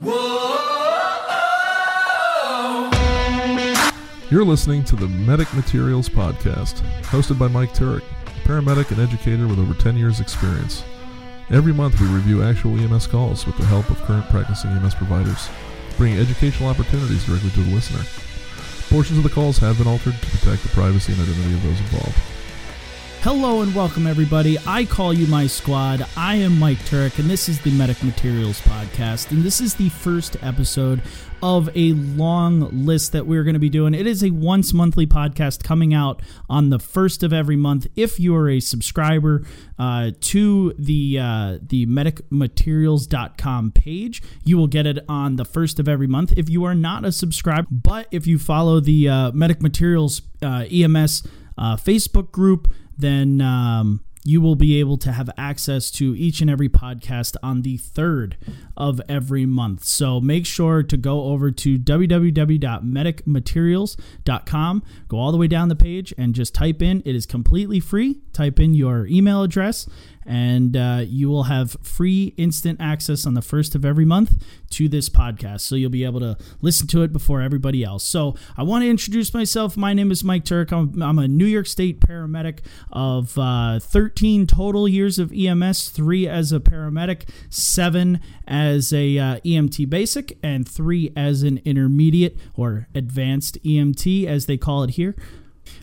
You're listening to the Medic Materials Podcast, hosted by Mike Turek, a paramedic and educator with over 10 years' experience. Every month, we review actual EMS calls with the help of current practicing EMS providers, bringing educational opportunities directly to the listener. Portions of the calls have been altered to protect the privacy and identity of those involved. Hello and welcome, everybody. I call you my squad. I am Mike Turek, and this is the Medic Materials Podcast. And this is the first episode of a long list that we're going to be doing. It is a once monthly podcast coming out on the first of every month. If you are a subscriber uh, to the uh, the medicmaterials.com page, you will get it on the first of every month. If you are not a subscriber, but if you follow the uh, Medic Materials uh, EMS uh, Facebook group, then um, you will be able to have access to each and every podcast on the third of every month. So make sure to go over to www.medicmaterials.com, go all the way down the page, and just type in, it is completely free. Type in your email address, and uh, you will have free instant access on the first of every month to this podcast. So you'll be able to listen to it before everybody else. So I want to introduce myself. My name is Mike Turk. I'm, I'm a New York State paramedic of uh, 13 total years of EMS, three as a paramedic, seven as a uh, EMT basic, and three as an intermediate or advanced EMT, as they call it here.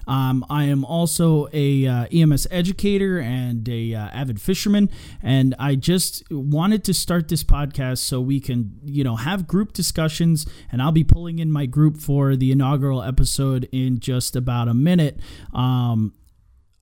Um, I am also a uh, EMS educator and a uh, avid fisherman, and I just wanted to start this podcast so we can, you know, have group discussions. And I'll be pulling in my group for the inaugural episode in just about a minute. Um,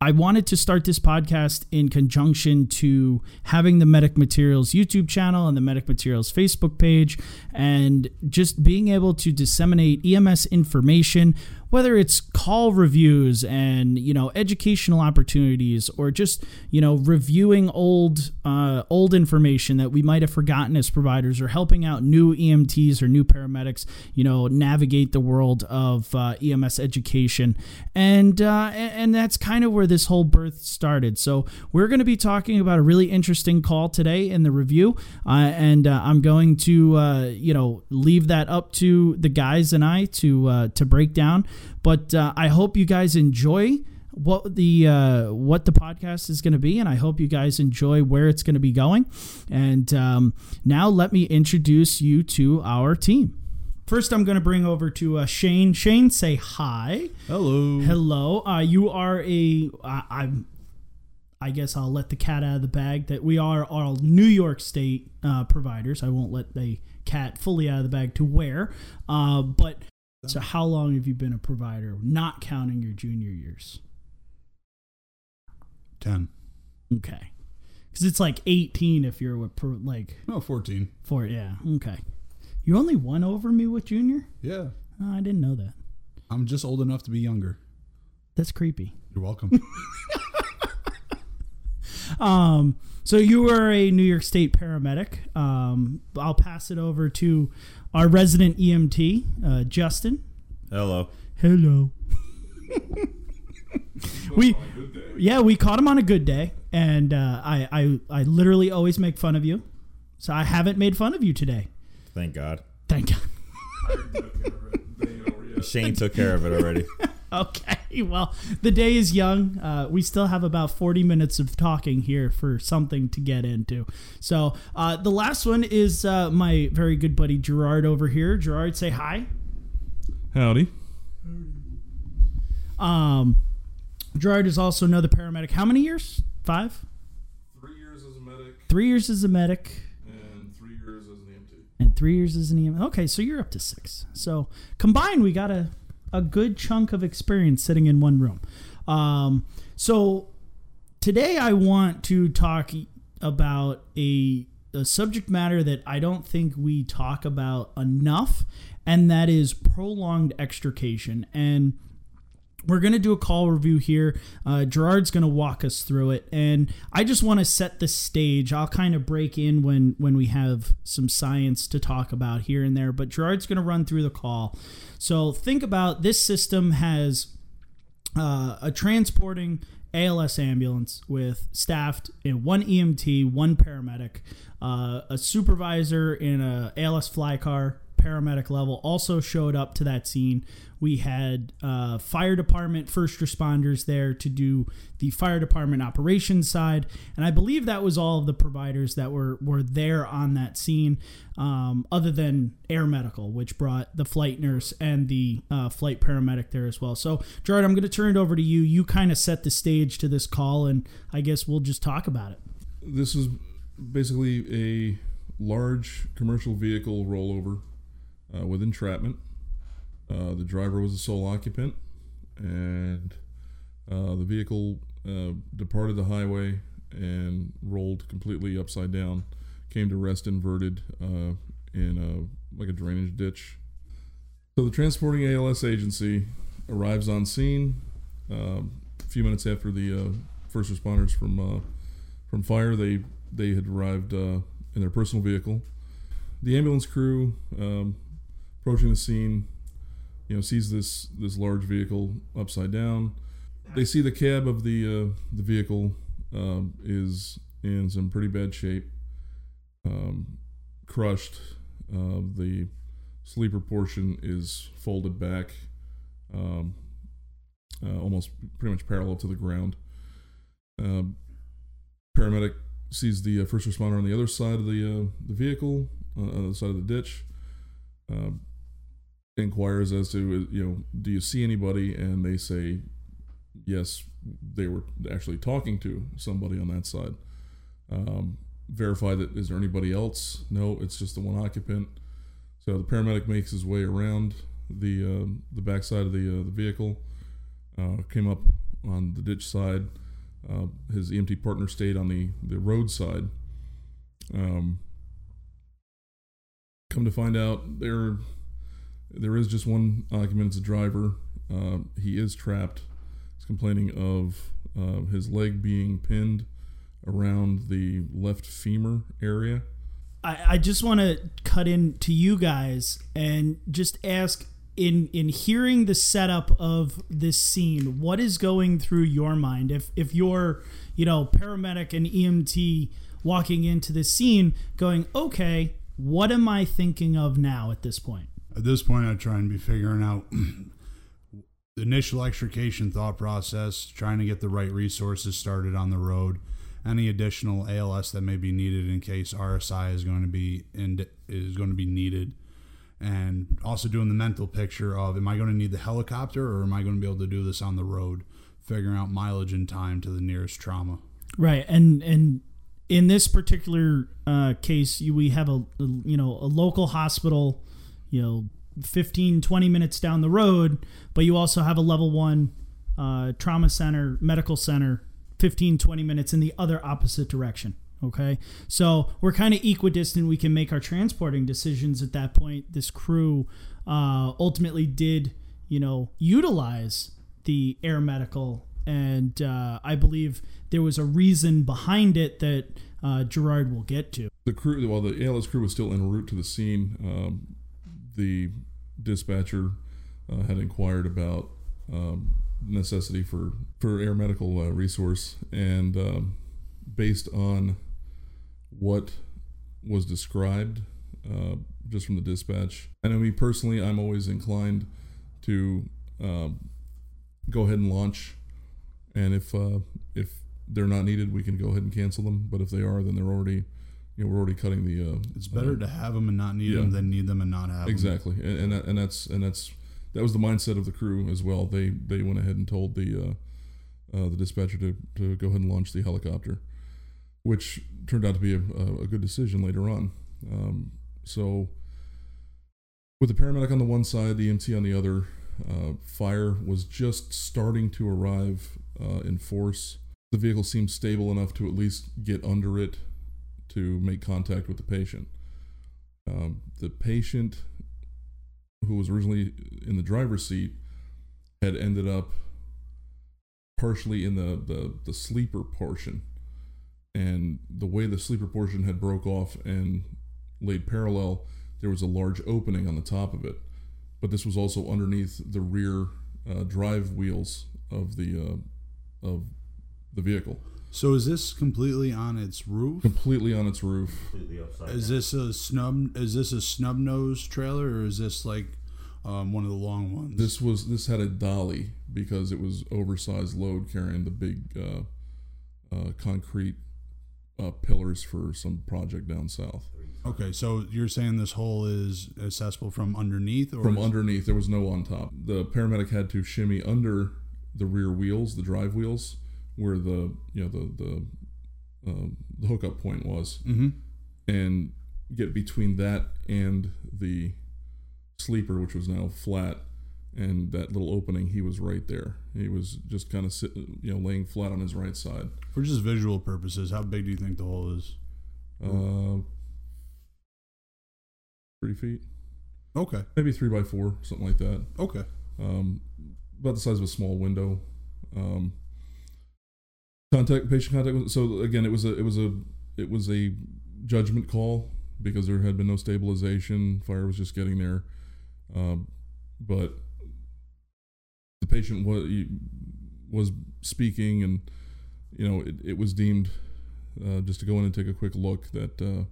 I wanted to start this podcast in conjunction to having the Medic Materials YouTube channel and the Medic Materials Facebook page, and just being able to disseminate EMS information whether it's call reviews and you know educational opportunities or just you know reviewing old uh, old information that we might have forgotten as providers or helping out new EMTs or new paramedics you know navigate the world of uh, EMS education. And uh, and that's kind of where this whole birth started. So we're going to be talking about a really interesting call today in the review uh, and uh, I'm going to uh, you know leave that up to the guys and I to to break down but uh, I hope you guys enjoy what the uh, what the podcast is going to be, and I hope you guys enjoy where it's going to be going. And um, now let me introduce you to our team. First, I'm going to bring over to uh, Shane. Shane, say hi. Hello. Hello. Uh, you are a. I'm. I guess I'll let the cat out of the bag that we are all New York State uh, providers. I won't let the cat fully out of the bag to where, uh, but so, how long have you been a provider, not counting your junior years? 10. Okay. Because it's like 18 if you're with, pro, like. No, 14. Four, yeah. Okay. You only one over me with junior? Yeah. Oh, I didn't know that. I'm just old enough to be younger. That's creepy. You're welcome. um, so you were a New York State paramedic. Um, I'll pass it over to our resident EMT, uh, Justin. Hello. Hello. we, yeah, we caught him on a good day, and uh, I, I, I literally always make fun of you, so I haven't made fun of you today. Thank God. Thank God. Shane took care of it already. okay, well, the day is young. Uh, we still have about 40 minutes of talking here for something to get into. So, uh, the last one is uh, my very good buddy Gerard over here. Gerard, say hi. Howdy. Um, Gerard is also another paramedic. How many years? Five? Three years as a medic. Three years as a medic. And three years as an EMT. And three years as an EMT. Okay, so you're up to six. So combined, we got a a good chunk of experience sitting in one room. Um, so today I want to talk about a, a subject matter that I don't think we talk about enough, and that is prolonged extrication. And we're going to do a call review here. Uh, Gerard's going to walk us through it, and I just want to set the stage. I'll kind of break in when when we have some science to talk about here and there, but Gerard's going to run through the call. So think about this system has uh, a transporting ALS ambulance with staffed in one EMT, one paramedic, uh, a supervisor in a ALS fly car, paramedic level also showed up to that scene. We had uh, fire department first responders there to do the fire department operations side, and I believe that was all of the providers that were were there on that scene, um, other than air medical, which brought the flight nurse and the uh, flight paramedic there as well. So, Gerard, I'm going to turn it over to you. You kind of set the stage to this call, and I guess we'll just talk about it. This is basically a large commercial vehicle rollover uh, with entrapment. Uh, the driver was a sole occupant, and uh, the vehicle uh, departed the highway and rolled completely upside down. Came to rest inverted uh, in a like a drainage ditch. So the transporting ALS agency arrives on scene um, a few minutes after the uh, first responders from from fire. They they had arrived in their personal vehicle. The ambulance crew um, approaching the scene, you know, sees this this large vehicle upside down. They see the cab of the uh, the vehicle um, is in some pretty bad shape, um, crushed. Uh, the sleeper portion is folded back, um, uh, almost pretty much parallel to the ground. Um, paramedic sees the uh, first responder on the other side of the uh, the vehicle, uh, on the side of the ditch. Um, inquires as to you know do you see anybody? And they say yes they were actually talking to somebody on that side. Um, verify that is there anybody else? No it's just the one occupant. So the paramedic makes his way around the uh, the backside of the uh, the vehicle uh, came up on the ditch side. Uh, his EMT partner stayed on the the roadside um, come to find out they're there is just one occupant. It's a driver. Uh, he is trapped. He's complaining of uh, his leg being pinned around the left femur area. I, I just want to cut in to you guys and just ask in in hearing the setup of this scene, what is going through your mind? If if you're, you know, paramedic and EMT walking into the scene going, okay, what am I thinking of now at this point? At this point, I try and be figuring out the initial extrication thought process, trying to get the right resources started on the road, any additional ALS that may be needed in case RSI is going to be in, is going to be needed, and also doing the mental picture of am I going to need the helicopter or am I going to be able to do this on the road, figuring out mileage and time to the nearest trauma. Right, and and in this particular uh, case, we have a you know a local hospital you know 15 20 minutes down the road but you also have a level one uh, trauma center medical center 15 20 minutes in the other opposite direction okay? So we're kind of equidistant. We can make our transporting decisions at that point. This crew uh, ultimately did you know utilize the air medical and uh, i believe there was a reason behind it that uh, gerard will get to. The crew while the als crew was still en route to the scene um, the dispatcher uh, had inquired about um, necessity for for air medical uh, resource, and um, based on what was described uh, just from the dispatch, I know me personally, I'm always inclined to um, go ahead and launch, and if uh, if they're not needed, we can go ahead and cancel them. But if they are, then they're already you know, we're already cutting the. Uh, it's better uh, to have them and not need yeah. them than need them and not have exactly. them. Exactly, and and, that, and that's and that's that was the mindset of the crew as well. They they went ahead and told the uh, uh, the dispatcher to to go ahead and launch the helicopter, which turned out to be a, a good decision later on. Um, so, with the paramedic on the one side, the EMT on the other, uh, fire was just starting to arrive uh, in force. The vehicle seemed stable enough to at least get under it to make contact with the patient. Um, the patient, who was originally in the driver's seat, had ended up partially in the, the, the sleeper portion. And the way the sleeper portion had broke off and laid parallel, there was a large opening on the top of it. But this was also underneath the rear uh, drive wheels of the uh, of the vehicle, So is this completely on its roof? completely on its roof. Completely upside Is down. this a snub? Is this a snub nose trailer, or is this like um, one of the long ones? This was this had a dolly because it was oversized load carrying the big uh, uh, concrete uh, pillars for some project down south. Okay, so you're saying this hole is accessible from underneath, or From is- underneath, there was no on top. The paramedic had to shimmy under the rear wheels, the drive wheels, where the you know the the uh, the hookup point was, Mhm. and get between that and the sleeper, which was now flat, and that little opening. He was right there. He was just kind of sitting, you know, laying flat on his right side. For just visual purposes, how big do you think the hole is? Uh, three feet, Okay, maybe three by four, something like that. okay. um, about the size of a small window. Um, contact patient contact. So again, it was a it was a it was a judgment call because there had been no stabilization. Fire was just getting there, um, but the patient was was speaking, and you know it, it was deemed uh, just to go in and take a quick look that uh,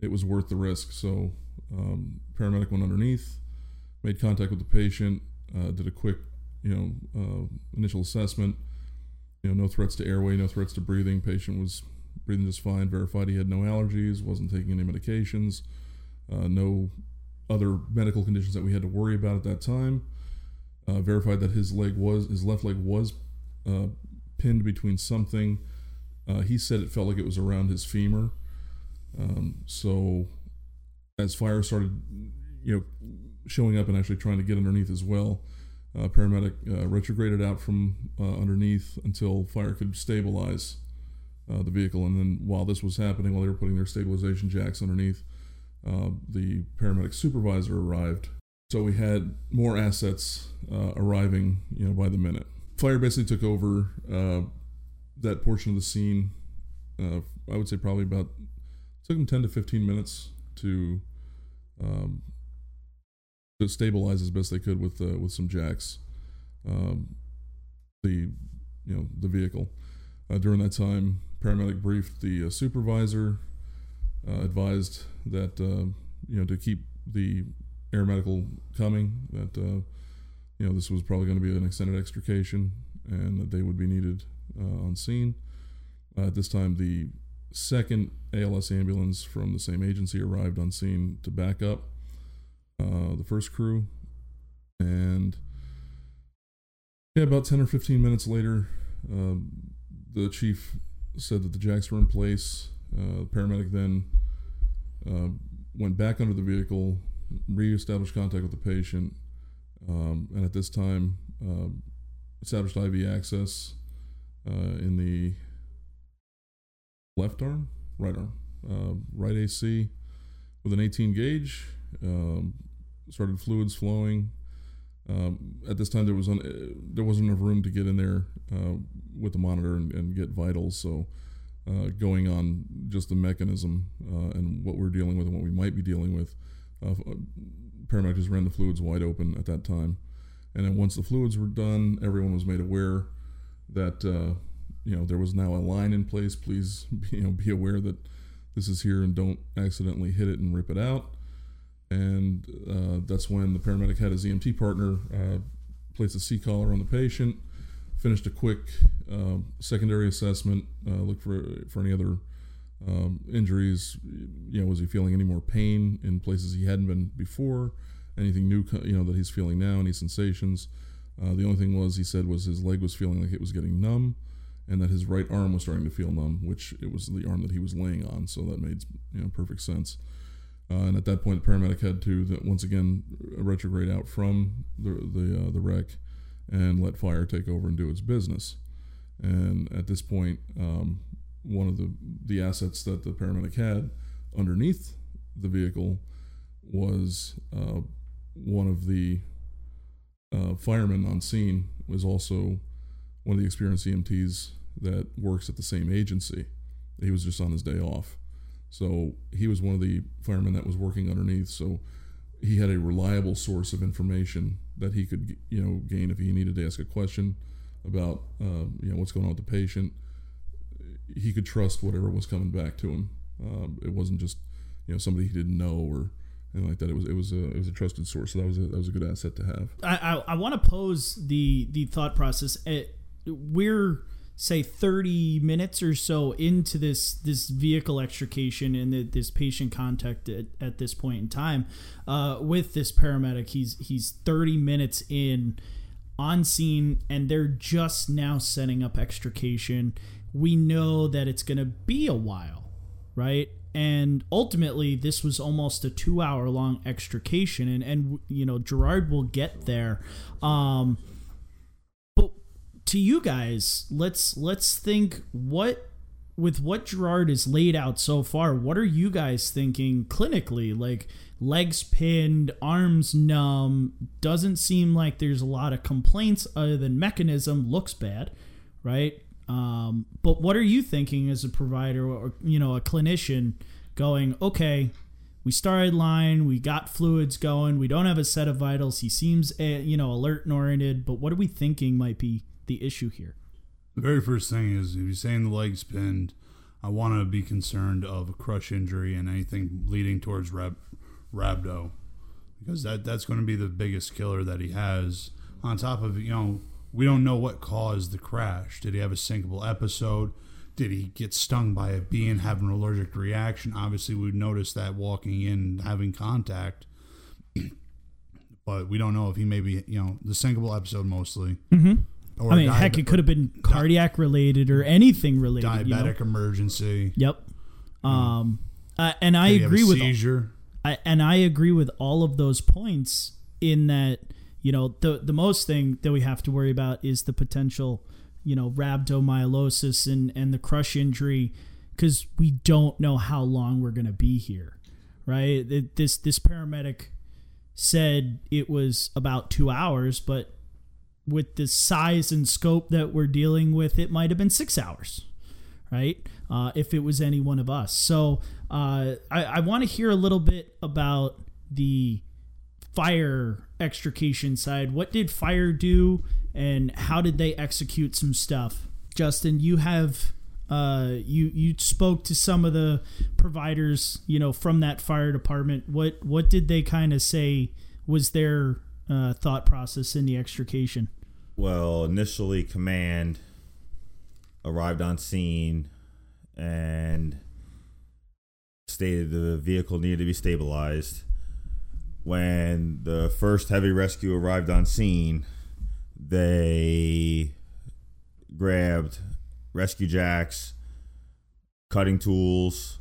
it was worth the risk. So um, paramedic went underneath, made contact with the patient, uh, did a quick, you know, uh, initial assessment. You know, no threats to airway, no threats to breathing. Patient was breathing just fine. Verified he had no allergies, wasn't taking any medications, uh, no other medical conditions that we had to worry about at that time. Uh, verified that his leg was his left leg was uh, pinned between something. Uh, he said it felt like it was around his femur. Um, so, as fire started, you know, showing up and actually trying to get underneath as well, uh, paramedic uh, retrograded out from uh, underneath until fire could stabilize uh, the vehicle. And then while this was happening, while they were putting their stabilization jacks underneath, uh, the paramedic supervisor arrived. So we had more assets arriving, you know, by the minute. Fire basically took over that portion of the scene. I would say probably about took them 10 to 15 minutes to um, to stabilize as best they could with uh, with some jacks um, the you know the vehicle. Uh, during that time paramedic briefed the uh, supervisor uh, advised that uh, you know to keep the air medical coming that you know this was probably going to be an extended extrication and that they would be needed on scene. At this time the second ALS ambulance from the same agency arrived on scene to back up uh, the first crew, and yeah, about ten or fifteen minutes later, um, the chief said that the jacks were in place. Uh, the paramedic then uh, went back under the vehicle, reestablished contact with the patient, um, and at this time uh, established IV access uh, in the left arm, right arm, uh, right AC with an 18 gauge. Um, started fluids flowing. Um, at this time, there was uh, there wasn't enough room to get in there uh, with the monitor and, and get vitals. So, uh, going on just the mechanism uh, and what we're dealing with and what we might be dealing with, uh, paramedic just ran the fluids wide open at that time. And then once the fluids were done, everyone was made aware that uh, you know there was now a line in place. Please, you know, be aware that this is here and don't accidentally hit it and rip it out. And uh, that's when the paramedic had his EMT partner uh, place a C collar on the patient, finished a quick uh, secondary assessment, uh, look for for any other um, injuries. You know, was he feeling any more pain in places he hadn't been before? Anything new, you know, that he's feeling now? Any sensations? Uh, the only thing was he said was his leg was feeling like it was getting numb, and that his right arm was starting to feel numb, which it was the arm that he was laying on. So that made you know perfect sense. Uh, and at that point, the paramedic had to that once again retrograde out from the the uh, the wreck and let fire take over and do its business. And at this point, um, one of the the assets that the paramedic had underneath the vehicle was uh, one of the uh, firemen on scene was also one of the experienced EMTs that works at the same agency. He was just on his day off. So he was one of the firemen that was working underneath. So he had a reliable source of information that he could, you know, gain if he needed to ask a question about uh, you know what's going on with the patient, he could trust whatever was coming back to him. Um, it wasn't just you know somebody he didn't know or anything like that. It was it was a it was a trusted source. So that was a, that was a good asset to have. I I, I want to pose the the thought process. It, we're say 30 minutes or so into this this vehicle extrication and the, this patient contact at, at, this point in time uh, with this paramedic he's he's 30 minutes in on scene and they're just now setting up extrication. We know that it's going to be a while right? And ultimately this was almost a two hour long extrication and and you know gerard will get there. Um to you guys, let's let's think what with what Gerard has laid out so far, what are you guys thinking clinically? Like legs pinned, arms numb, doesn't seem like there's a lot of complaints other than mechanism looks bad, right? Um, but what are you thinking as a provider or you know a clinician going, okay, we started line, we got fluids going, we don't have a set of vitals. He seems uh, you know alert and oriented, but what are we thinking might be the issue here? The very first thing is if you're saying the leg's pinned, I want to be concerned of a crush injury and anything leading towards rab- rhabdo because that that's going to be the biggest killer that he has. On top of you know, we don't know what caused the crash. Did he have a syncopal episode? Did he get stung by a bee and have an allergic reaction? Obviously, we've noticed that walking in, having contact. but we don't know if he maybe, you know, the syncopal episode mostly. Mm-hmm. Or I mean, heck, it could have been cardiac related or anything related. Diabetic you know? emergency. Yep. Um, uh, and I agree with seizure. I, and I agree with all of those points in that you know the the most thing that we have to worry about is the potential you know rhabdomyolysis and and the crush injury because we don't know how long we're going to be here right this this paramedic said it was about two hours but with the size and scope that we're dealing with, it might have been six hours, right? Uh, if it was any one of us. So uh, I, I want to hear a little bit about the fire extrication side. What did fire do, and how did they execute some stuff? Justin, you have uh, you you spoke to some of the providers, you know, from that fire department. What what did they kind of say was their uh, thought process in the extrication? Well, initially, command arrived on scene and stated the vehicle needed to be stabilized. When the first heavy rescue arrived on scene, they grabbed rescue jacks, cutting tools,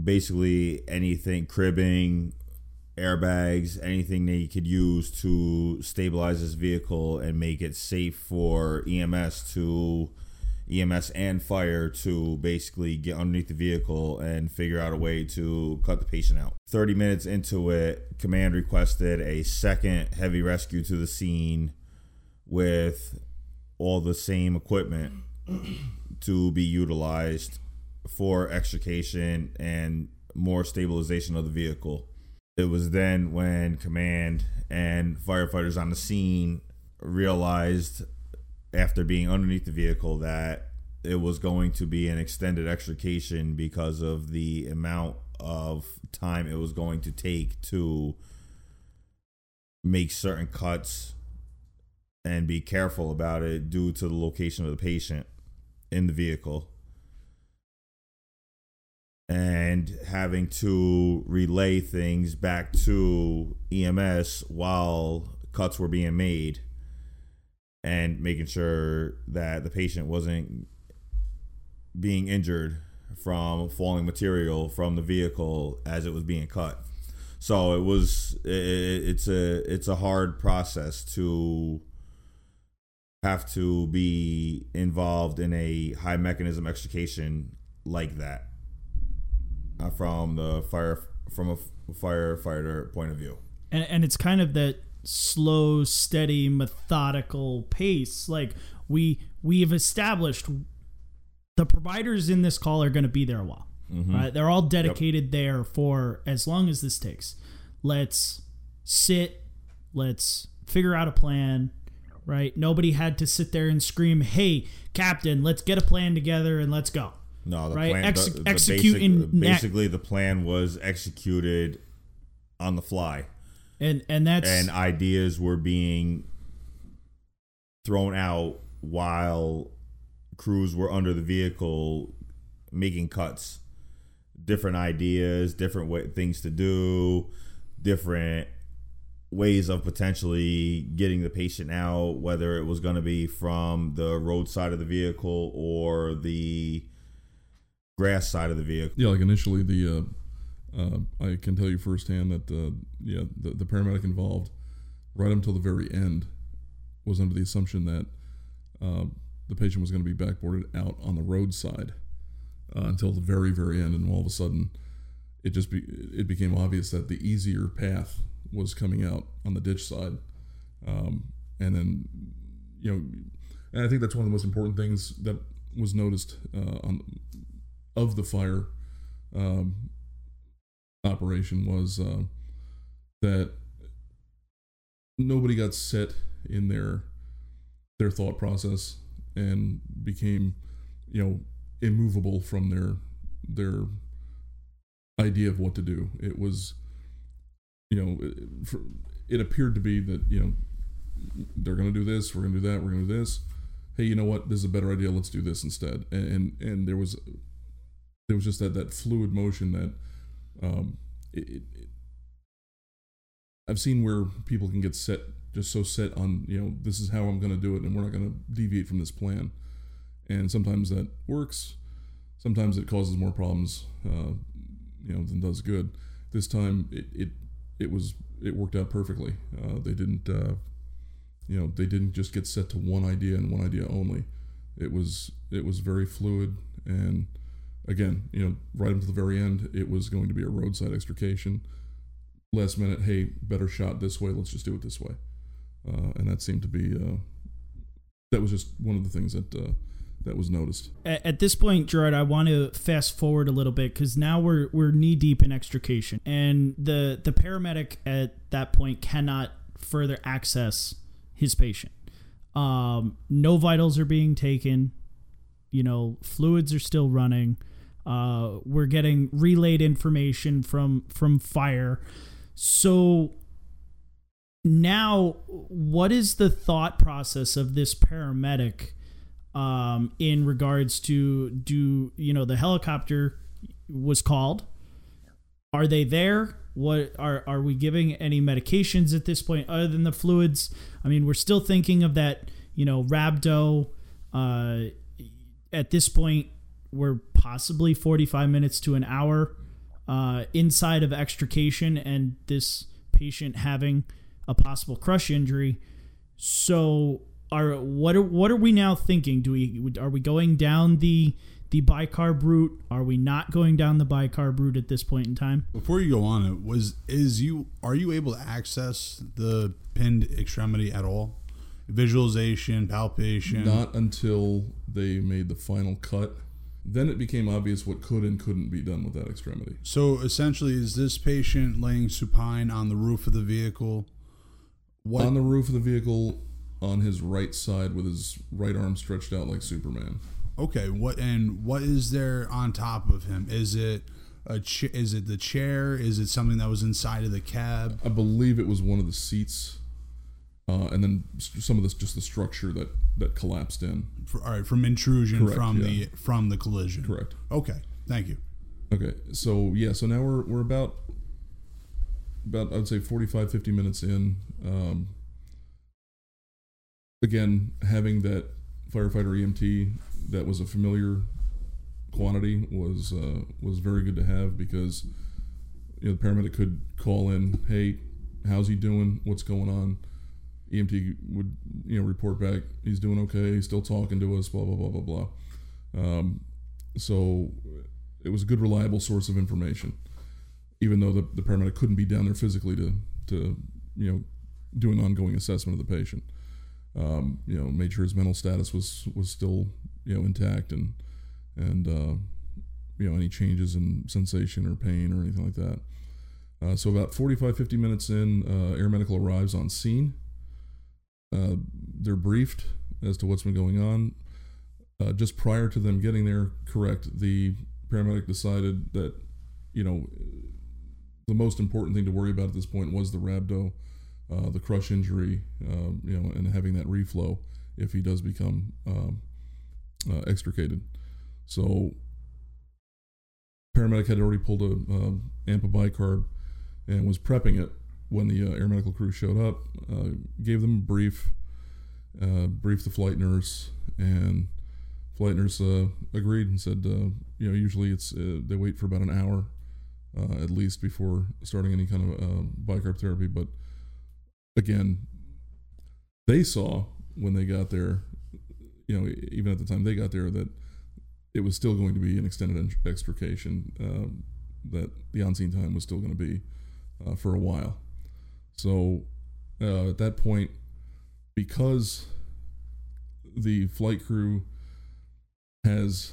basically anything, cribbing, airbags, anything they could use to stabilize this vehicle and make it safe for EMS to EMS and fire to basically get underneath the vehicle and figure out a way to cut the patient out. 30 minutes into it, command requested a second heavy rescue to the scene with all the same equipment to be utilized for extrication and more stabilization of the vehicle. It was then when command and firefighters on the scene realized after being underneath the vehicle that it was going to be an extended extrication because of the amount of time it was going to take to make certain cuts and be careful about it due to the location of the patient in the vehicle and having to relay things back to EMS while cuts were being made and making sure that the patient wasn't being injured from falling material from the vehicle as it was being cut. So it was it, it's a it's a hard process to have to be involved in a high mechanism extrication like that from the fire from a firefighter point of view. And, and it's kind of that slow, steady, methodical pace. Like we we have established the providers in this call are going to be there a while. Mm-hmm. Right? They're all dedicated yep. there for as long as this takes. Let's sit. Let's figure out a plan. right? Nobody had to sit there and scream, "Hey, captain, let's get a plan together and let's go." No, the Right, plan. exe- the, the basic- in uh, na- basically, the plan was executed on the fly, And and that's and ideas were being thrown out while crews were under the vehicle making cuts. Different ideas, different way, things to do, different ways of potentially getting the patient out, whether it was going to be from the roadside of the vehicle or the grass side of the vehicle. Yeah, like initially the uh, uh, I can tell you firsthand that uh, yeah the, the paramedic involved right until the very end was under the assumption that uh, the patient was going to be backboarded out on the roadside uh, until the very very end, and all of a sudden it just be, it became obvious that the easier path was coming out on the ditch side, um, and then you know, and I think that's one of the most important things that was noticed uh, on of the fire um, operation was uh, that nobody got set in their their thought process and became you know immovable from their their idea of what to do. It was you know it, it appeared to be that you know they're going to do this we're going to do that we're going to do this. Hey you know what? This is a better idea. Let's do this instead. And and, and there was there was just that that fluid motion that um, it, it, it- I've seen where people can get set just so set on you know this is how I'm going to do it and we're not going to deviate from this plan, and sometimes that works, sometimes it causes more problems, uh, you know, than does good. This time it it, it was it worked out perfectly. Uh, they didn't uh, you know they didn't just get set to one idea and one idea only. It was it was very fluid and again, you know, right up to the very end, it was going to be a roadside extrication. Last minute, hey, better shot this way. Let's just do it this way. Uh, and that seemed to be uh, that was just one of the things that uh, that was noticed. at, at this point, Gerard, I want to fast forward a little bit because now we're we're knee deep in extrication, and the the paramedic at that point cannot further access his patient. Um, no vitals are being taken. You know, fluids are still running. Uh, we're getting relayed information from from fire. So now, what is the thought process of this paramedic? um, in regards to do you know the helicopter was called are they there what are are we giving any medications at this point other than the fluids i mean we're still thinking of that you know rhabdo uh, at this point we're possibly 45 minutes to an hour uh, inside of extrication and this patient having a possible crush injury so are what are what are we now thinking? Do we are we going down the the bicarb route? Are we not going down the bicarb route at this point in time? Before you go on, it was is you are you able to access the pinned extremity at all? Visualization, palpation. Not until they made the final cut. Then it became obvious what could and couldn't be done with that extremity. So essentially, is this patient laying supine on the roof of the vehicle? What On the roof of the vehicle, on his right side, with his right arm stretched out like Superman. Okay, what and what is there on top of him? Is it a ch- is it the chair? Is it something that was inside of the cab? I believe it was one of the seats, uh, and then some of this just the structure that that collapsed in. For, all right, from intrusion Correct, from yeah. the from the collision. Correct. Okay, thank you. Okay, so yeah, so now we're we're about about I'd say 45 50 minutes in. Um, again, having that firefighter EMT that was a familiar quantity was uh, was very good to have because you know the paramedic could call in, hey, how's he doing? What's going on? EMT would you know report back, he's doing okay, he's still talking to us, blah blah blah blah blah. Um, so it was a good reliable source of information even though the, the paramedic couldn't be down there physically to to you know do an ongoing assessment of the patient. Um, you know made sure his mental status was was still you know intact and and uh, you know any changes in sensation or pain or anything like that. Uh, so about 45 50 minutes in uh, air medical arrives on scene uh, they're briefed as to what's been going on. Uh, just prior to them getting there, correct, the paramedic decided that, you know, the most important thing to worry about at this point was the rhabdo, uh, the crush injury, uh, you know, and having that reflow if he does become um, uh, extricated. So, paramedic had already pulled a uh, AMPA bicarb and was prepping it when the uh, air medical crew showed up. Uh, gave them a brief, uh, briefed the flight nurse, and flight nurse uh, agreed and said, uh, you know, usually it's uh, they wait for about an hour at least before starting any kind of uh, bicarb therapy. But again, they saw when they got there, you know, even at the time they got there, that it was still going to be an extended extrication. That the on-scene time was still going to be uh, for a while. So uh, at that point, because the flight crew has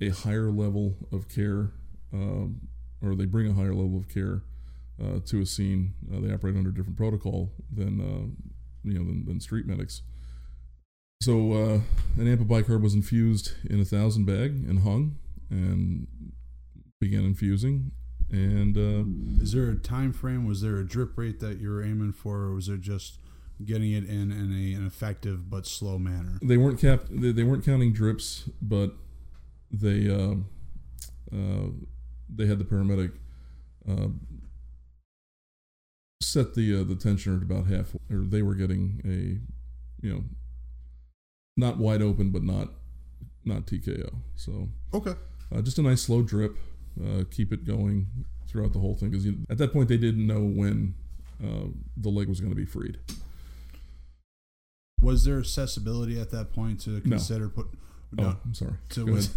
a higher level of care, um, or they bring a higher level of care uh, to a scene, uh, they operate under different protocol than uh, you know than, than street medics. So uh, an AMPA was infused in a thousand bag and hung and began infusing. And uh, Is there a time frame? Was there a drip rate that you were aiming for, or was it just getting it in in a, an effective but slow manner? they weren't cap they, they weren't counting drips, but they uh, uh, they had the paramedic uh, set the uh, the tensioner at about half, or they were getting a you know not wide open, but not not TKO. So Okay. uh, just a nice slow drip, uh, keep it going throughout the whole thing because at that point they didn't know when uh, the leg was going to be freed. Was there accessibility at that point to consider put? Oh, I'm sorry. so was.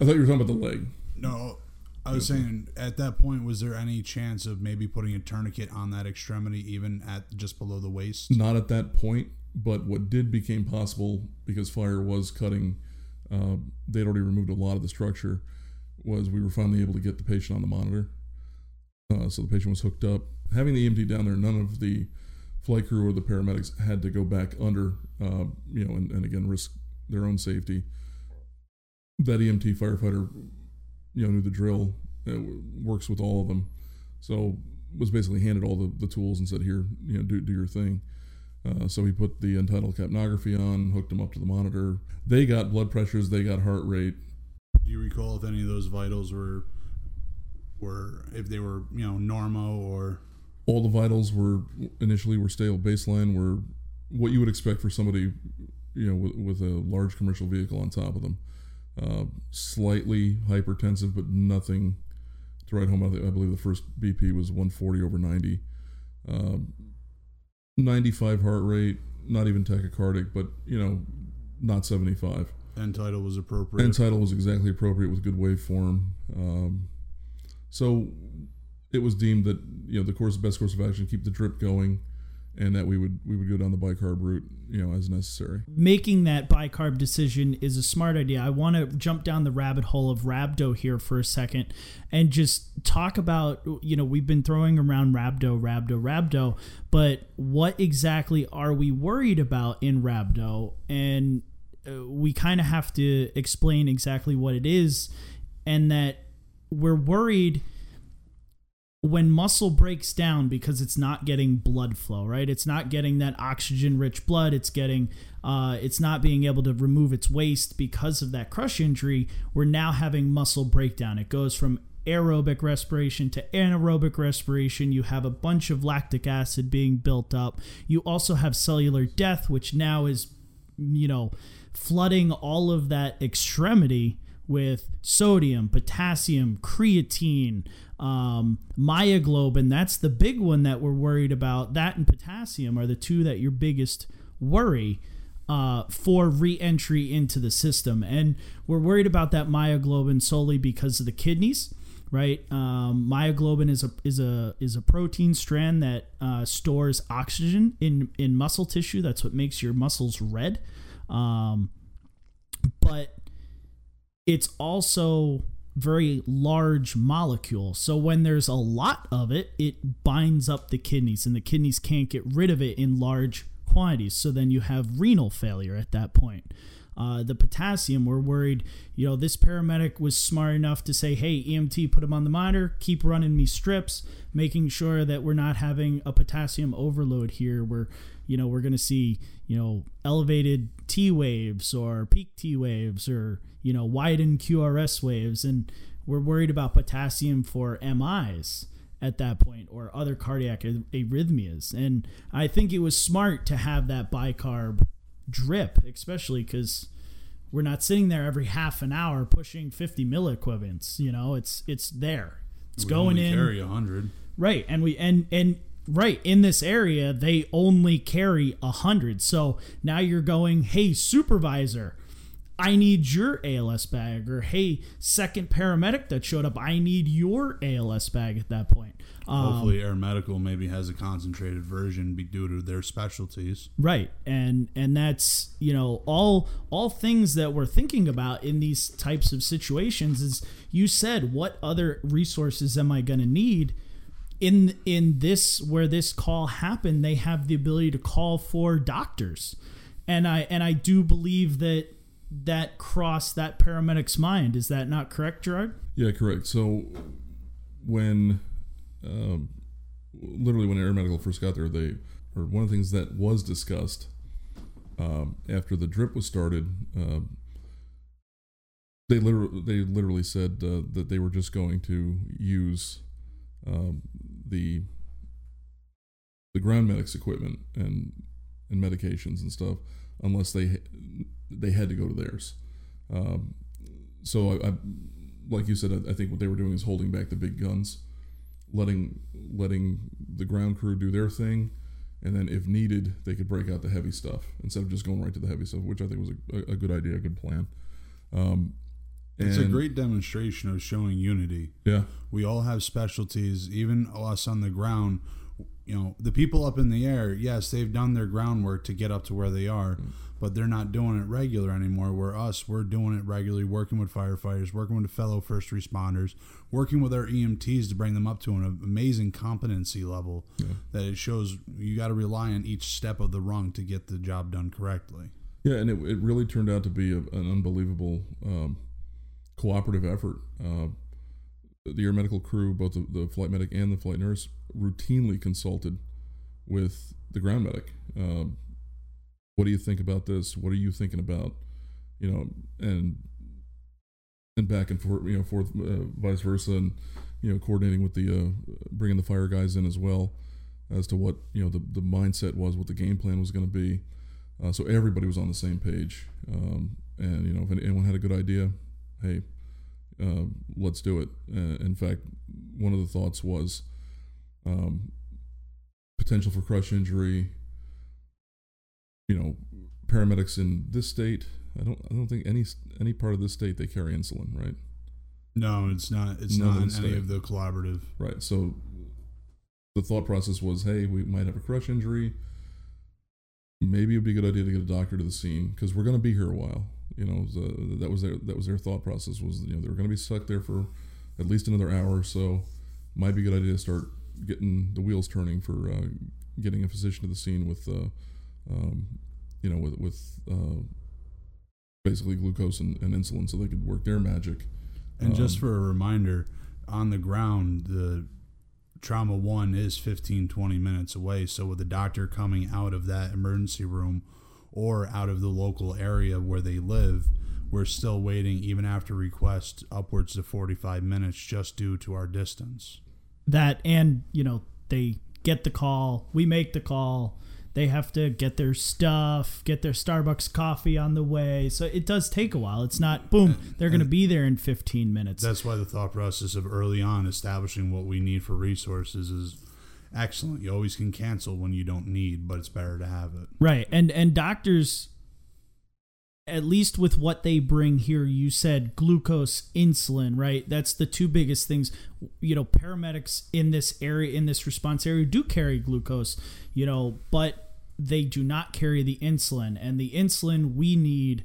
I thought you were talking about the leg. no. I was saying at that point, was there any chance of maybe putting a tourniquet on that extremity, even at just below the waist? Not at that point, but what did became possible because fire was cutting, uh, they'd already removed a lot of the structure, was we were finally able to get the patient on the monitor. Uh, so the patient was hooked up. Having the EMT down there, none of the flight crew or the paramedics had to go back under, uh, you know, and, and again risk their own safety. That EMT firefighter, you know, knew the drill. uh, works with all of them, so was basically handed all the, the tools and said, "Here, you know, do do your thing." Uh, so he put the end-tidal capnography on, hooked him up to the monitor. They got blood pressures, they got heart rate. Do you recall if any of those vitals were were if they were you know normal or All the vitals were initially were stable. Baseline were what you would expect for somebody, you know, with, with a large commercial vehicle on top of them. Uh, slightly hypertensive, but nothing to write home. Think- I believe the first BP was 140 over 90. Uh, 95 heart rate, not even tachycardic, but you know, not 75. End title was appropriate? End-tidal was exactly appropriate with good waveform. Um, so it was deemed that you know the course, best course of action, keep the drip going, and that we would we would go down the bicarb route, you know, as necessary. making that bicarb decision is a smart idea. I want to jump down the rabbit hole of rhabdo here for a second and just talk about, you know, we've been throwing around rhabdo, rhabdo, rhabdo, but what exactly are we worried about in rhabdo? And we kind of have to explain exactly what it is and that we're worried when muscle breaks down because it's not getting blood flow right? It's not getting that oxygen rich blood it's getting uh, it's not being able to remove its waste because of that crush injury we're now having muscle breakdown. It goes from aerobic respiration to anaerobic respiration. You have a bunch of lactic acid being built up. You also have cellular death which now is you know flooding all of that extremity with sodium, potassium, creatine, um, myoglobin. That's the big one that we're worried about. That and potassium are the two that your biggest worry uh, for re-entry into the system, and we're worried about that myoglobin solely because of the kidneys. Right, um, myoglobin is a is a is a protein strand that uh, stores oxygen in in muscle tissue. That's what makes your muscles red. Um, but it's also very large molecule. So when there's a lot of it, it binds up the kidneys and the kidneys can't get rid of it in large quantities. So then you have renal failure at that point. Uh, the potassium, we're worried, you know, this paramedic was smart enough to say, hey, EMT, put him on the monitor, keep running me strips, making sure that we're not having a potassium overload here where, you know, we're going to see, you know, elevated T waves or peak T waves or, you know, widened QRS waves. And we're worried about potassium for MIs at that point or other cardiac arrhythmias. And I think it was smart to have that bicarb drip, especially because we're not sitting there every half an hour pushing 50 milliequivalents. You know, it's it's there. It's We going only in Carry a hundred. right, and we and and right in this area they only carry a hundred. So now you're going, hey supervisor. I need your ALS bag, or hey, second paramedic that showed up, I need your ALS bag at that point. Um, Hopefully, Air Medical maybe has a concentrated version due to their specialties. right and and that's you know all all things that we're thinking about in these types of situations is you said what other resources am i going to need in in this where this call happened they have the ability to call for doctors and i and i do believe that that crossed that paramedic's mind is that not correct gerard Yeah, correct. So when, um, literally when Air Medical first got there, they or one of the things that was discussed um, after the drip was started, um, they literally they literally said uh, that they were just going to use um, the the ground medics equipment and and medications and stuff unless they they had to go to theirs. Um, so I, I like you said, I, I think what they were doing is holding back the big guns, letting letting the ground crew do their thing, and then if needed, they could break out the heavy stuff instead of just going right to the heavy stuff, which I think was a, a good idea, a good plan. Um, It's a great demonstration of showing unity. yeah, We all have specialties, even us on the ground. You know, the people up in the air, yes, they've done their groundwork to get up to where they are, but they're not doing it regular anymore. Where us, we're doing it regularly, working with firefighters, working with fellow first responders, working with our EMTs to bring them up to an amazing competency level that it shows you got to rely on each step of the rung to get the job done correctly. Yeah, and it, it really turned out to be a, an unbelievable um, cooperative effort. Uh, the air medical crew, both the, the flight medic and the flight nurse, routinely consulted with the ground medic. Um, what do you think about this? What are you thinking about? You know, and and back and forth, you know, forth, uh, vice versa, and you know, coordinating with the uh, bringing the fire guys in as well as to what you know the the mindset was, what the game plan was going to be. Uh, so everybody was on the same page, um, and you know, if anyone had a good idea, hey, uh, let's do it. Uh, in fact, one of the thoughts was um, potential for crush injury. You know, paramedics in this state. I don't. I don't think any any part of this state they carry insulin, right? No, it's not. It's No, not in it's any of the collaborative. Right. So the thought process was, hey, we might have a crush injury. Maybe it'd be a good idea to get a doctor to the scene because we're going to be here a while. You know, the, that was their that was their thought process was you know they were going to be stuck there for at least another hour, or so might be a good idea to start getting the wheels turning for uh, getting a physician to the scene with, uh, um, you know, with with uh, basically glucose and, and insulin, so they could work their magic. And just Um, for a reminder, on the ground, the trauma one is 15, 20 minutes away. So with the doctor coming out of that emergency room or out of the local area where they live, we're still waiting even after request upwards to 45 minutes just due to our distance. that and you know they get the call we make the call they have to get their stuff get their starbucks coffee on the way. So it does take a while. It's not boom they're going to be there in 15 minutes. That's why the thought process of early on establishing what we need for resources is excellent. You always can cancel when you don't need, but it's better to have it. right. And and doctors at least with what they bring here you said glucose insulin right? That's the two biggest things. You know paramedics in this area in this response area do carry glucose you know but they do not carry the insulin and the insulin we need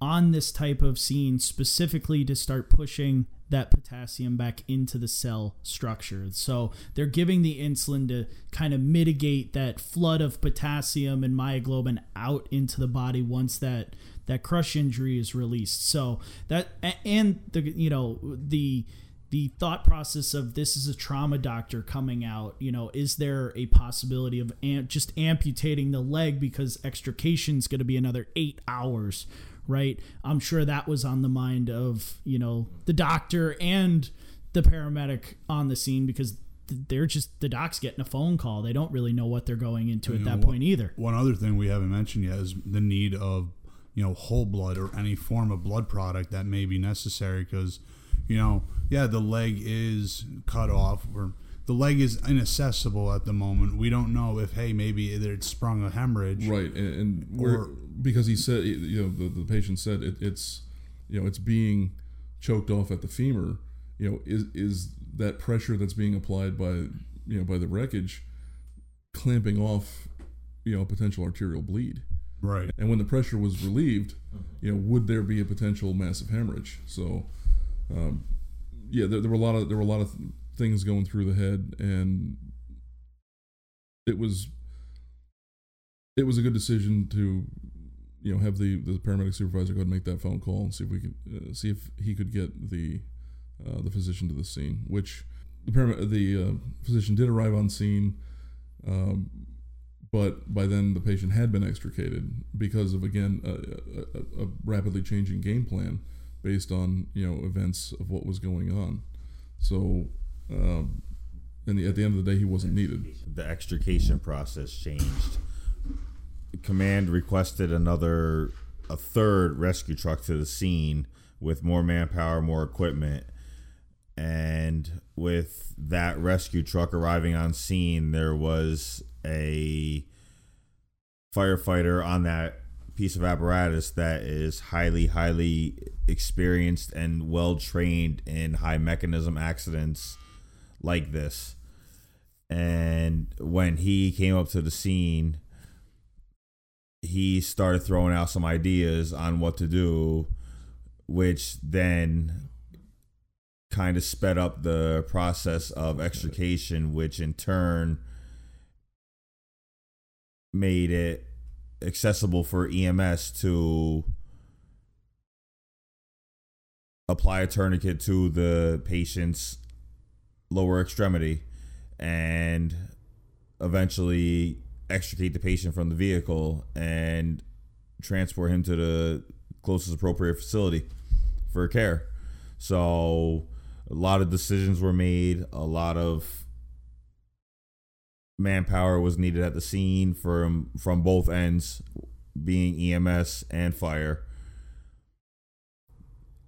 on this type of scene specifically to start pushing that potassium back into the cell structure. So they're giving the insulin to kind of mitigate that flood of potassium and myoglobin out into the body once that that crush injury is released. So that and the you know the the thought process of this is a trauma doctor coming out you know is there a possibility of am- just amputating the leg because extrication is going to be another eight hours right? I'm sure that was on the mind of you know the doctor and the paramedic on the scene because they're just the doc's getting a phone call. They don't really know what they're going into at You that know, point either. One other thing we haven't mentioned yet is the need of you know whole blood or any form of blood product that may be necessary because you know yeah the leg is cut off or the leg is inaccessible at the moment. We don't know if hey maybe it sprung a hemorrhage. Right, and, and Or- because he said, you know, the, the patient said it, it's, you know, it's being choked off at the femur. You know, is is that pressure that's being applied by, you know, by the wreckage, clamping off, you know, a potential arterial bleed. Right. And when the pressure was relieved, you know, would there be a potential massive hemorrhage? So, um, yeah, there, there were a lot of there were a lot of things going through the head, and it was it was a good decision to you know have the the paramedic supervisor go ahead and make that phone call and see if we could uh, see if he could get the uh, the physician to the scene, which the param- the uh, physician did arrive on scene. Um, but by then the patient had been extricated because of again a, a, a rapidly changing game plan based on you know events of what was going on. So, um, and the, at the end of the day, he wasn't needed. the extrication process changed. Command requested another, a third rescue truck to the scene with more manpower, more equipment. And with that rescue truck arriving on scene, there was a firefighter on that piece of apparatus that is highly, highly experienced and well trained in high mechanism accidents like this. And when he came up to the scene he started throwing out some ideas on what to do which then kind of sped up the process of extrication which in turn made it accessible for EMS to apply a tourniquet to the patient's lower extremity and eventually extricate the patient from the vehicle and transport him to the closest appropriate facility for care. So a lot of decisions were made, a lot of manpower was needed at the scene from from both ends being EMS and fire.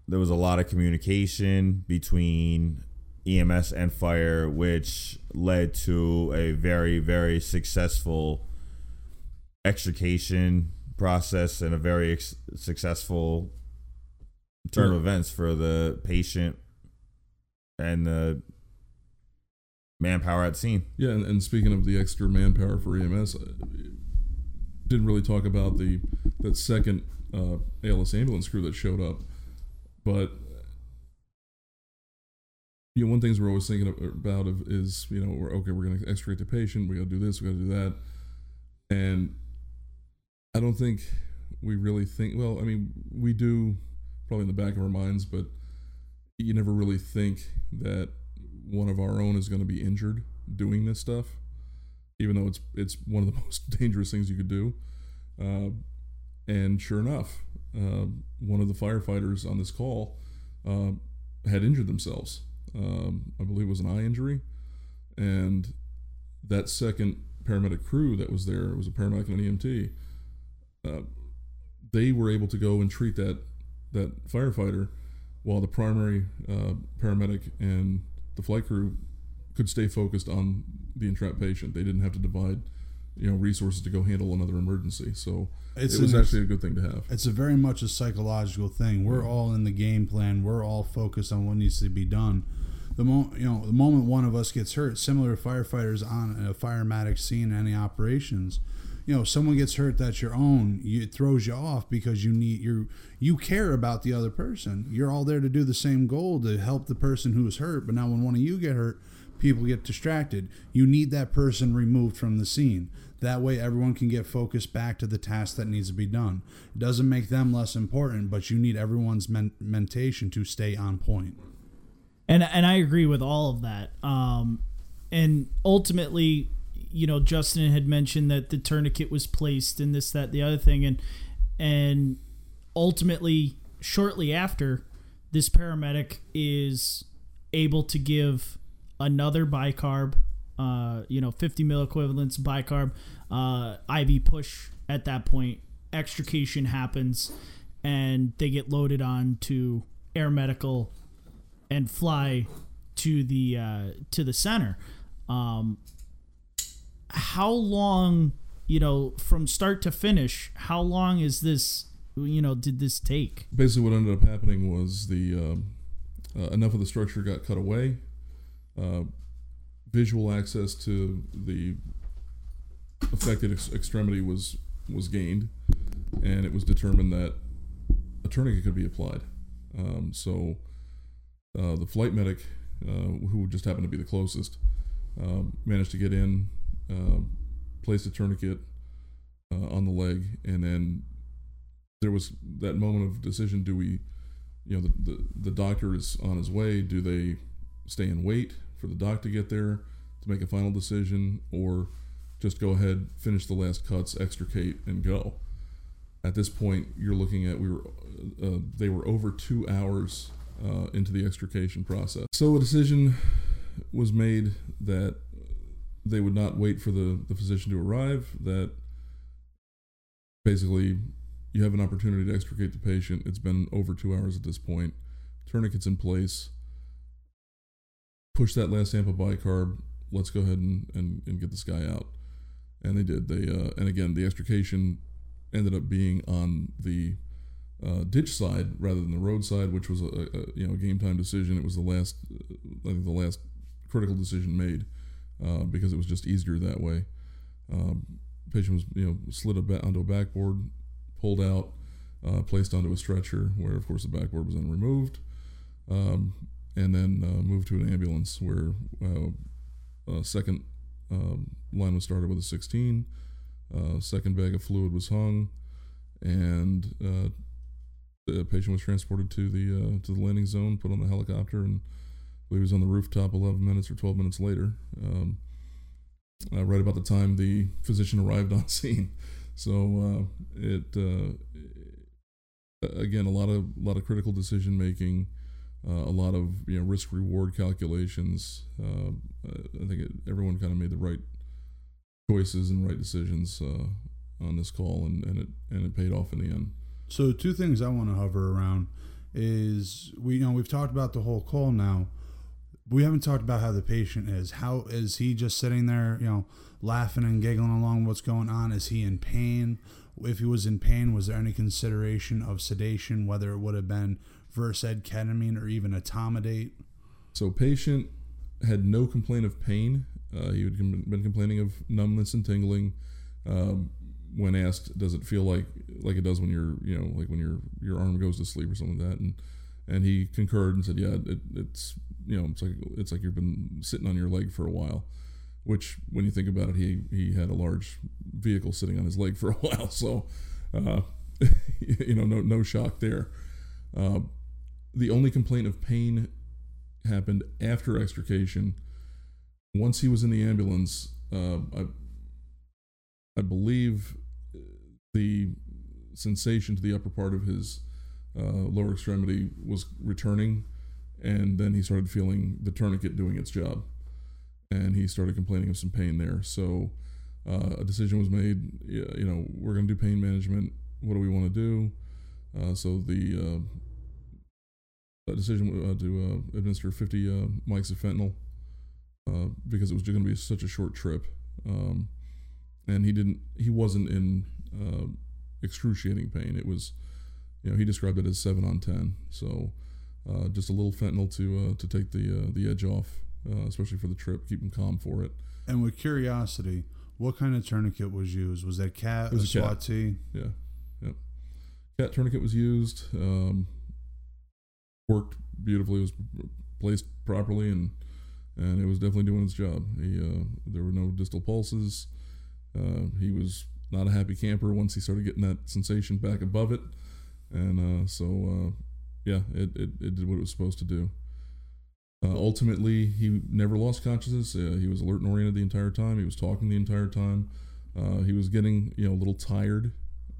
There was a lot of communication between EMS and fire, which led to a very, very successful extrication process and a very ex- successful turn of events for the patient and the manpower at scene. Yeah, and, and speaking of the extra manpower for EMS, uh, didn't really talk about the that second uh, ALS ambulance crew that showed up, but you know, one things we're always thinking about is you know we're okay, we're going to extricate the patient, we got to do this, we got to do that, and I don't think we really think. Well, I mean, we do probably in the back of our minds, but you never really think that one of our own is going to be injured doing this stuff, even though it's it's one of the most dangerous things you could do. Uh, and sure enough, uh, one of the firefighters on this call uh, had injured themselves. Um, I believe it was an eye injury, and that second paramedic crew that was there was a paramedic and an EMT. Uh, they were able to go and treat that that firefighter, while the primary uh, paramedic and the flight crew could stay focused on the entrapped patient. They didn't have to divide, you know, resources to go handle another emergency. So It's it was an- actually a good thing to have. It's a very much a psychological thing. We're all in the game plan. We're all focused on what needs to be done. The moment you know, the moment one of us gets hurt, similar to firefighters on a firematic scene, any operations, you know someone gets hurt that's your own. It throws you off because you need you you care about the other person. You're all there to do the same goal to help the person who is hurt. But now when one of you get hurt people get distracted. You need that person removed from the scene. That way everyone can get focused back to the task that needs to be done. It doesn't make them less important but you need everyone's men- mentation to stay on point. And and I agree with all of that. Um, and ultimately, you know, Justin had mentioned that the tourniquet was placed and this, that, the other thing, and and ultimately, shortly after, this paramedic is able to give another bicarb, uh, you know, 50 mil equivalents bicarb, uh, IV push at that point. Extrication happens, and they get loaded on to air medical and fly to the uh, to the center. Um, how long, you know, from start to finish? How long is this? You know, did this take? Basically, what ended up happening was the um, uh, enough of the structure got cut away. Uh, visual access to the affected ex- extremity was was gained, and it was determined that a tourniquet could be applied. Um, so uh, the flight medic, uh, who just happened to be the closest, uh, managed to get in, uh, placed a tourniquet uh, on the leg, and then there was that moment of decision: do we, you know, the, the the doctor is on his way. Do they stay and wait for the doc to get there to make a final decision, or just go ahead, finish the last cuts, extricate, and go? At this point, you're looking at we were uh, they were over two hours uh, into the extrication process. So a decision was made that they would not wait for the, the physician to arrive, that basically you have an opportunity to extricate the patient. It's been over two hours at this point. Tourniquet's in place. Push that last amp of bicarb. Let's go ahead and, and, and get this guy out. And they did. They uh, and again the extrication ended up being on the uh, ditch side rather than the roadside, which was a, a, you know game time decision. It was the last, I think the last critical decision made uh, because it was just easier that way. Um, patient was you know slid a ba- onto a backboard, pulled out, uh, placed onto a stretcher where of course the backboard was then removed, um, and then uh, moved to an ambulance where uh, a second um, line was started with a 16. Uh, second bag of fluid was hung, and the patient was transported to the uh, to the landing zone, put on the helicopter, and he was on the rooftop 11 minutes or 12 minutes later, um, uh, right about the time the physician arrived on scene. So uh, it uh, again a lot of a lot of critical decision making, uh, a lot of you know risk reward calculations. Uh, I think it, everyone kind of made the right choices and right decisions on this call, and, and it and it paid off in the end. So two things I want to hover around is we you know we've talked about the whole call now. We haven't talked about how the patient is. How is he just sitting there, you know, laughing and giggling along what's going on? Is he in pain? If he was in pain, was there any consideration of sedation, whether it would have been versed ketamine or even etomidate? So patient had no complaint of pain. Uh, he had been complaining of numbness and tingling. Um, when asked, does it feel like like it does when you're you know like when your your arm goes to sleep or something like that, and and he concurred and said, yeah, it, it's you know it's like it's like you've been sitting on your leg for a while, which when you think about it, he he had a large vehicle sitting on his leg for a while, so uh, you know no no shock there. Uh, the only complaint of pain happened after extrication. Once he was in the ambulance, uh, I, I believe the sensation to the upper part of his uh, lower extremity was returning, and then he started feeling the tourniquet doing its job, and he started complaining of some pain there. So uh, a decision was made. You know, we're going to do pain management. What do we want to do? Uh, so the uh, decision uh, to uh, administer 50 mics of fentanyl because it was just going to be such a short trip. Um, and he didn't he wasn't in uh, excruciating pain. It was, you know, he described it as seven on ten. So uh, just a little fentanyl to uh, to take the uh, the edge off, uh, especially for the trip, keep him calm for it. And with curiosity, What kind of tourniquet was used? Was that cat, It was a cat. Yeah, yep. Cat tourniquet was used. Um, worked beautifully. Was placed properly, and and it was definitely doing its job. He uh, there were no distal pulses. Uh, he was not a happy camper once he started getting that sensation back above it, and uh, so uh, yeah, it, it it did what it was supposed to do. Uh, ultimately, he never lost consciousness. Uh, he was alert and oriented the entire time. He was talking the entire time. Uh, he was getting you know a little tired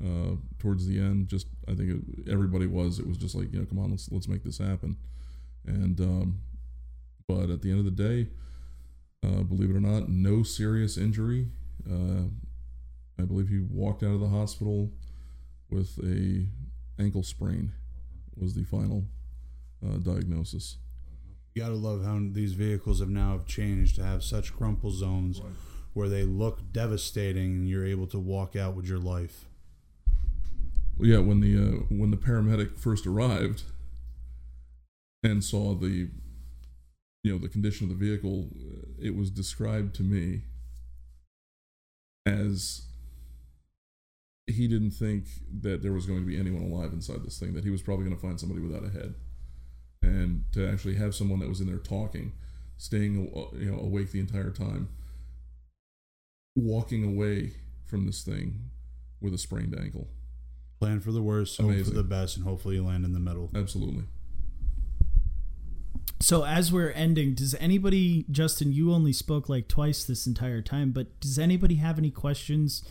uh, towards the end. Just I think it, everybody was. It was just like you know, come on, let's let's make this happen. And um, but at the end of the day, uh, believe it or not, no serious injury. Uh, I believe he walked out of the hospital with a ankle sprain. Was the final uh, diagnosis. You gotta love how these vehicles have now have changed to have such crumple zones where they look devastating and you're able to walk out with your life. Well, yeah, when the uh, when the paramedic first arrived and saw the you know the condition of the vehicle, uh, it was described to me as he didn't think that there was going to be anyone alive inside this thing. That he was probably going to find somebody without a head, and to actually have someone that was in there talking, staying you know awake the entire time, walking away from this thing with a sprained ankle. Plan for the worst, hope for the best, and hopefully you land in the middle. Absolutely. So as we're ending, does anybody, Justin, you only spoke like twice this entire time, but does anybody have any questions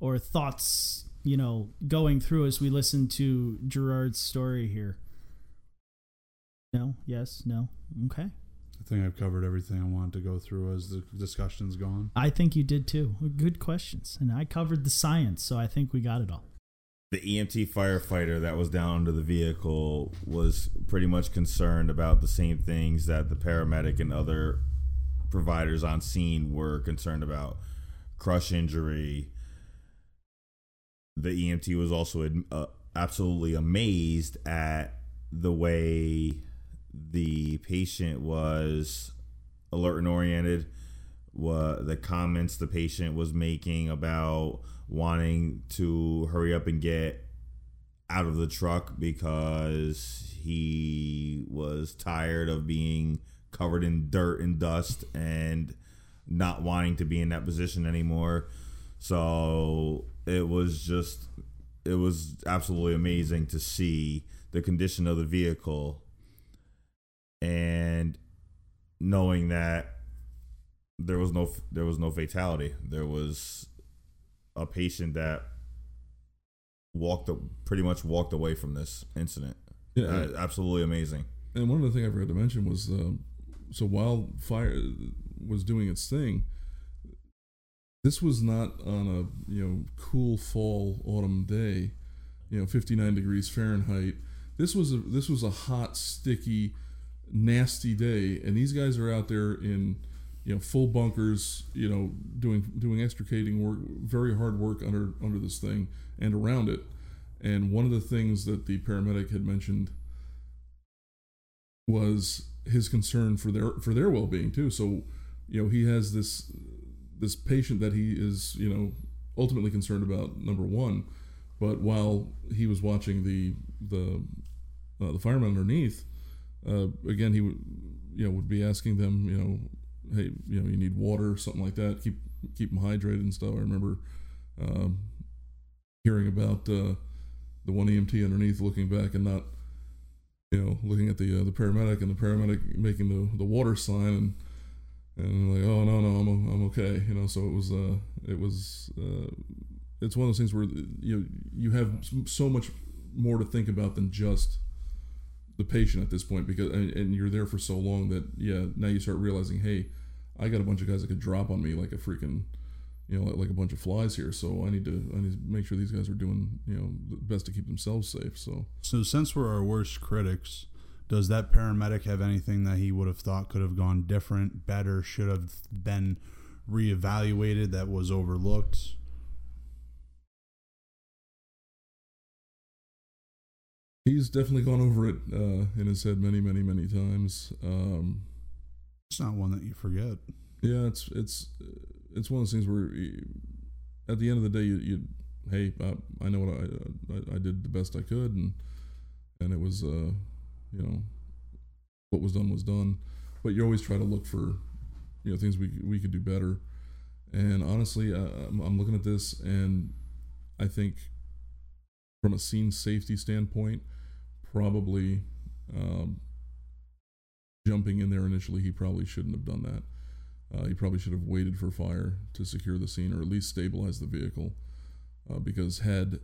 or thoughts, you know, going through as we listen to Gerard's story here? No, yes, no. Okay. I think I've covered everything I wanted to go through as the discussion's gone. I think you did too. Good questions. And I covered the science, so I think we got it all. the EMT firefighter that was down under the vehicle was pretty much concerned about the same things that the paramedic and other providers on scene were concerned about crush injury. The EMT was also uh, absolutely amazed at the way the patient was alert and oriented what the comments the patient was making about wanting to hurry up and get out of the truck because he was tired of being covered in dirt and dust and not wanting to be in that position anymore. So it was just it was absolutely amazing to see the condition of the vehicle and knowing that there was no there was no fatality. There was a patient that walked pretty much walked away from this incident. Yeah, Uh, absolutely amazing. And one of the things I forgot to mention was, um, so while fire was doing its thing, this was not on a you know cool fall autumn day, you know 59 degrees Fahrenheit. This was a this was a hot, sticky, nasty day, and these guys are out there in you know full bunkers, you know doing doing extricating work, very hard work under under this thing and around it. And one of the things that the paramedic had mentioned was his concern for their for their well being too. So, you know, he has this this patient that he is you know ultimately concerned about. Number one, but while he was watching the the uh, the fireman underneath, uh, again he would you know would be asking them you know hey you know you need water something like that keep keep them hydrated and stuff. I remember um, hearing about uh, the one EMT underneath looking back and not you know, looking at the uh, the paramedic and the paramedic making the, the water sign and and like, oh no no I'm I'm okay, you know. So it was uh it was uh it's one of those things where you you have so much more to think about than just the patient at this point because and, and you're there for so long that yeah now you start realizing hey I got a bunch of guys that could drop on me like a freaking you know like, like a bunch of flies here so I need to I need to make sure these guys are doing you know the best to keep themselves safe so So, since we're our worst critics, does that paramedic have anything that he would have thought could have gone different, better, should have been reevaluated that was overlooked? He's definitely gone over it uh, in his head many, many, many times. Um, It's not one that you forget. yeah, it's it's it's one of those things where, you, at the end of the day, you, you hey, I, I know what I, I I did the best I could, and and it was uh, you know, what was done was done. But you always try to look for, you know, things we we could do better. And honestly, I'm, I'm looking at this, and I think from a scene safety standpoint, probably um, jumping in there initially, he probably shouldn't have done that. Uh, he probably should have waited for fire to secure the scene or at least stabilize the vehicle. Uh, because had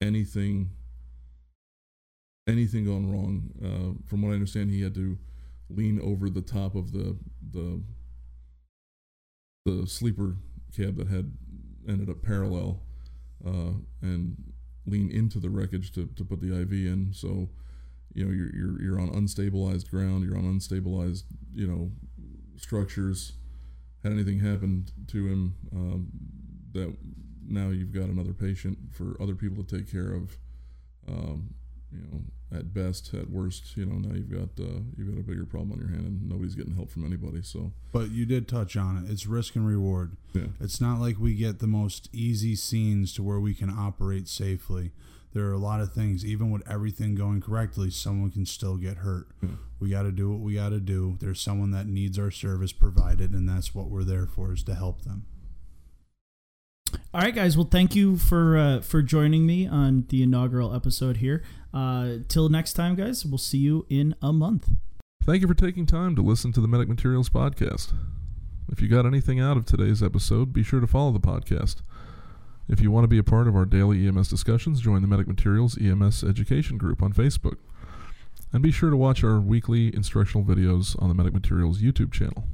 anything anything gone wrong, uh, from what I understand, he had to lean over the top of the the the sleeper cab that had ended up parallel uh, and lean into the wreckage to, to put the IV in. So, you know, you're, you're, you're on unstabilized ground, you're on unstabilized, you know, structures. Had anything happened to him, um, that now you've got another patient for other people to take care of. Um, you know, at best, at worst, you know, now you've got uh, you've got a bigger problem on your hand, and nobody's getting help from anybody. So, But you did touch on it. It's risk and reward. yeah, It's not like we get the most easy scenes to where we can operate safely. There are a lot of things, even with everything going correctly, someone can still get hurt. Yeah. We got to do what we got to do. There's someone that needs our service provided, and that's what we're there for is to help them. All right, guys. Well, thank you for uh, for joining me on the inaugural episode here. Uh, till next time, guys. We'll see you in a month. Thank you for taking time to listen to the Medic Materials Podcast. If you got anything out of today's episode, be sure to follow the podcast. If you want to be a part of our daily EMS discussions, join the Medic Materials EMS Education Group on Facebook. And be sure to watch our weekly instructional videos on the Medic Materials YouTube channel.